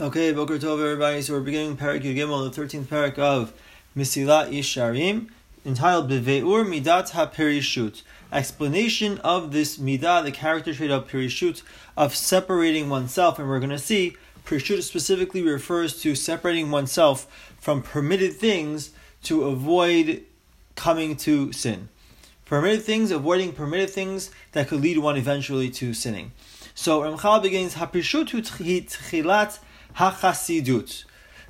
Okay, Boker Tov, everybody. So we're beginning Parak Yugimel, the 13th parak of Mesilat Yesharim, entitled Beveur Midat HaPerishut. Explanation of this midah, the character trait of perishut, of separating oneself. And we're going to see perishut specifically refers to separating oneself from permitted things to avoid coming to sin. Permitted things, avoiding permitted things that could lead one eventually to sinning. So Ramchal begins, HaPerishut hu tchilat hachasidut.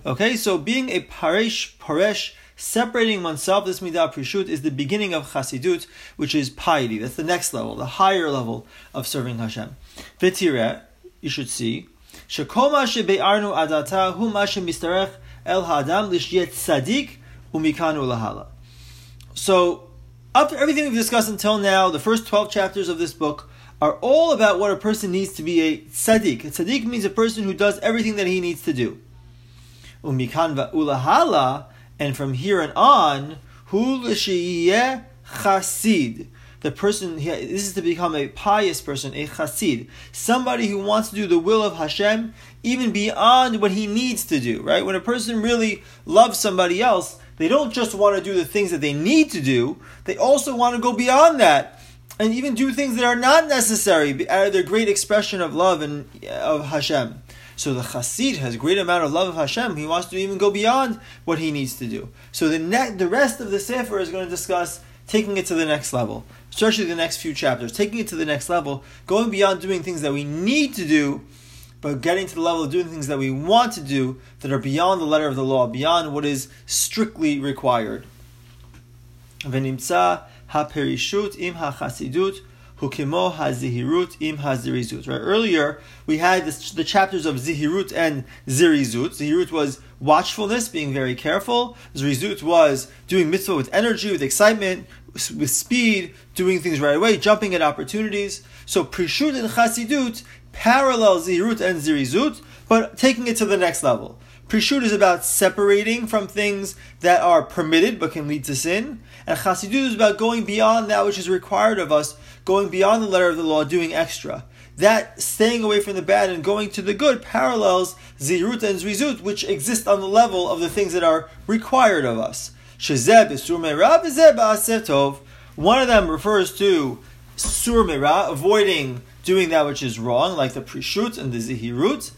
Okay, so being a paresh, paresh, separating oneself, this midah prishut, is the beginning of chasidut, which is piety. That's the next level, the higher level of serving Hashem. V'tireh, you should see, shekoma shebe'arnu adata hu ma shemistarech el ha'adam lishyet tzadik umikanu lahala. So, to everything we've discussed until now, the first 12 chapters of this book, are all about what a person needs to be a tzaddik. A tzaddik means a person who does everything that he needs to do. Umikan ulahala, and from here and on, hu chasid. The person, this is to become a pious person, a chasid, somebody who wants to do the will of Hashem even beyond what he needs to do. Right? When a person really loves somebody else, they don't just want to do the things that they need to do; they also want to go beyond that and even do things that are not necessary out of their great expression of love and uh, of Hashem. So the Chassid has great amount of love of Hashem. He wants to even go beyond what he needs to do. So the ne- the rest of the Sefer is going to discuss taking it to the next level, especially the next few chapters, taking it to the next level, going beyond doing things that we need to do, but getting to the level of doing things that we want to do that are beyond the letter of the law, beyond what is strictly required haperishut im hachasidut hukimo hazihirut im hazirizut. Right earlier we had this, the chapters of zihirut and zirizut. Zihirut was watchfulness, being very careful. Zirizut was doing mitzvah with energy, with excitement, with speed, doing things right away, jumping at opportunities. So prishut and chasidut parallel zihirut and zirizut, but taking it to the next level. Prishut is about separating from things that are permitted but can lead to sin. And Chasidut is about going beyond that which is required of us, going beyond the letter of the law, doing extra. That staying away from the bad and going to the good parallels Zihirut and Zrizut, which exist on the level of the things that are required of us. One of them refers to Sur avoiding doing that which is wrong, like the Prishut and the Zihirut.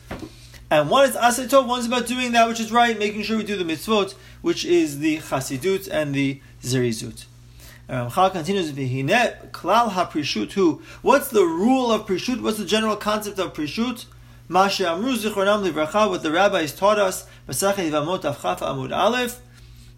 And one is asetov, one is about doing that which is right, making sure we do the mitzvot, which is the chasidut and the zirizut. Ramchal um, continues, V'hine klal ha-prishut hu. What's the rule of prishut? What's the general concept of prishut? Masha amru zichronam livracha, what the rabbis taught us, Masachet Yevamot Avchaf Amud Aleph,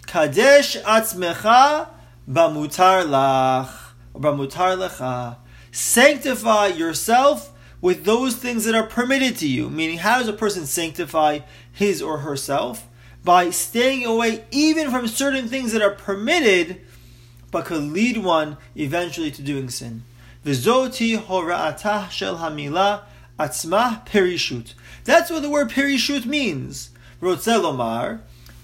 Kadesh atzmecha bamutar lach, bamutar lecha. Sanctify yourself with those things that are permitted to you. Meaning, how does a person sanctify his or herself? By staying away even from certain things that are permitted, but could lead one eventually to doing sin. Vizoti hora'atah shel hamila atzmah perishut. That's what the word perishut means. Rotzelomar.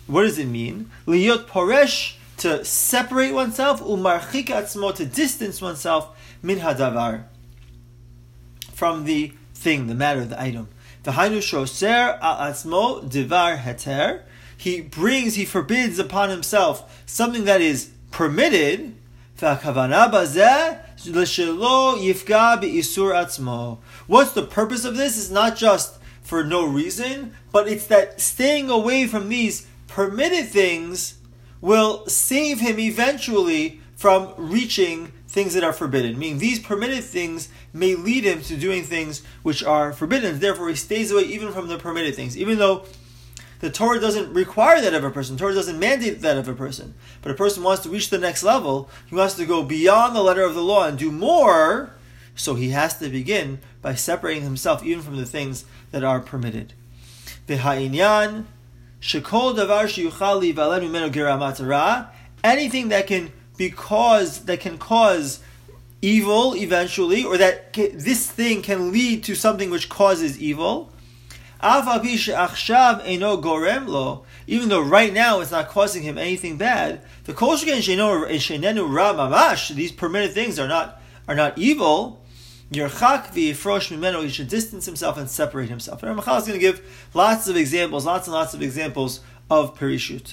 What does it mean? Liyot poresh to separate oneself, umarchik atzmo to distance oneself min hadavar from the thing, the matter, the item. Atzmo divar. He brings, he forbids upon himself something that is permitted. What's the purpose of this? It's not just for no reason, but it's that staying away from these permitted things will save him eventually from reaching things that are forbidden. Meaning these permitted things may lead him to doing things which are forbidden. Therefore, he stays away even from the permitted things, even though the Torah doesn't require that of a person. The Torah doesn't mandate that of a person. But a person wants to reach the next level. He wants to go beyond the letter of the law and do more. So he has to begin by separating himself even from the things that are permitted. Anything that can because that can cause evil eventually, or that this thing can lead to something which causes evil. Even though right now it's not causing him anything bad, the these permitted things are not are not evil. He should distance himself and separate himself. And Ramachal is going to give lots of examples, lots and lots of examples of perishut.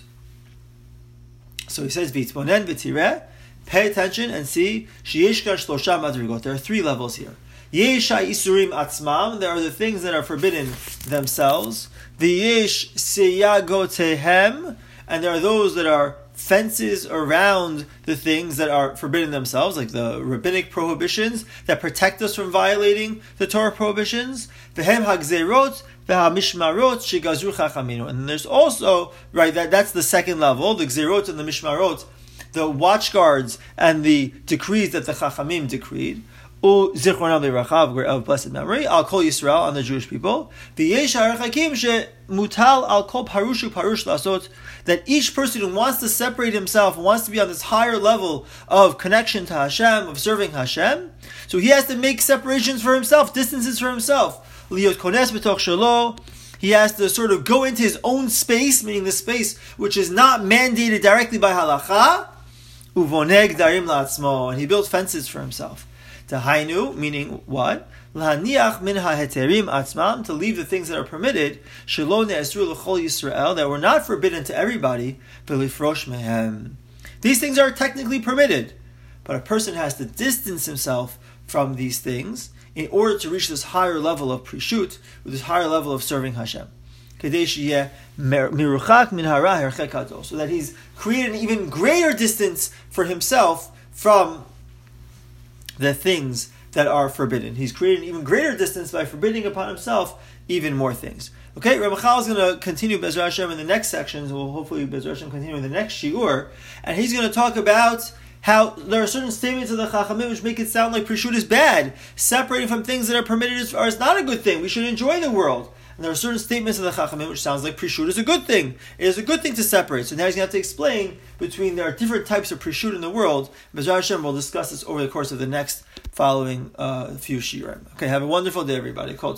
So he says, v'itbonen v'tireh, pay attention and see, shlosha. There are three levels here. Yesh isurim atzmam, there are the things that are forbidden themselves. V'yesh seyagotehem, and there are those that are fences around the things that are forbidden themselves, like the rabbinic prohibitions that protect us from violating the Torah prohibitions. Vehem hagzerot v'hamishmarot shigazru chachaminu. And there's also right that that's the second level, the gzerot and the mishmarot, the watchguards and the decrees that the chachamim decreed. Zichronam of blessed memory, I'll call Yisrael on the Jewish people. The yesh she mutal al kol parushu parush lasot that each person who wants to separate himself, wants to be on this higher level of connection to Hashem, of serving Hashem, so he has to make separations for himself, distances for himself. Liot kones b'toch shelo. He has to sort of go into his own space, meaning the space which is not mandated directly by halacha. Uvoneg darim la'atzmo, and he built fences for himself. Tahainu, meaning what? Lahaniach min ha'heterim atzmam, to leave the things that are permitted, shelo ne'esru l'chol Yisrael, that were not forbidden to everybody, v'lifrosh mehem. These things are technically permitted, but a person has to distance himself from these things in order to reach this higher level of prishut, with this higher level of serving Hashem. So that he's created an even greater distance for himself from the things that are forbidden. He's created an even greater distance by forbidding upon himself even more things. Okay, Ramachal is going to continue Bezra Hashem in the next sections. We'll hopefully Bezra Hashem continue in the next shiur, and he's going to talk about how there are certain statements of the Chachamim which make it sound like Prishut is bad. Separating from things that are permitted is, is not a good thing. We should enjoy the world. And there are certain statements of the Chachamim which sounds like Prishut is a good thing. It is a good thing to separate. So now he's going to have to explain between there are different types of Prishut in the world. Bezra Hashem will discuss this over the course of the next following uh, few shiurim. Okay, have a wonderful day, everybody. Kol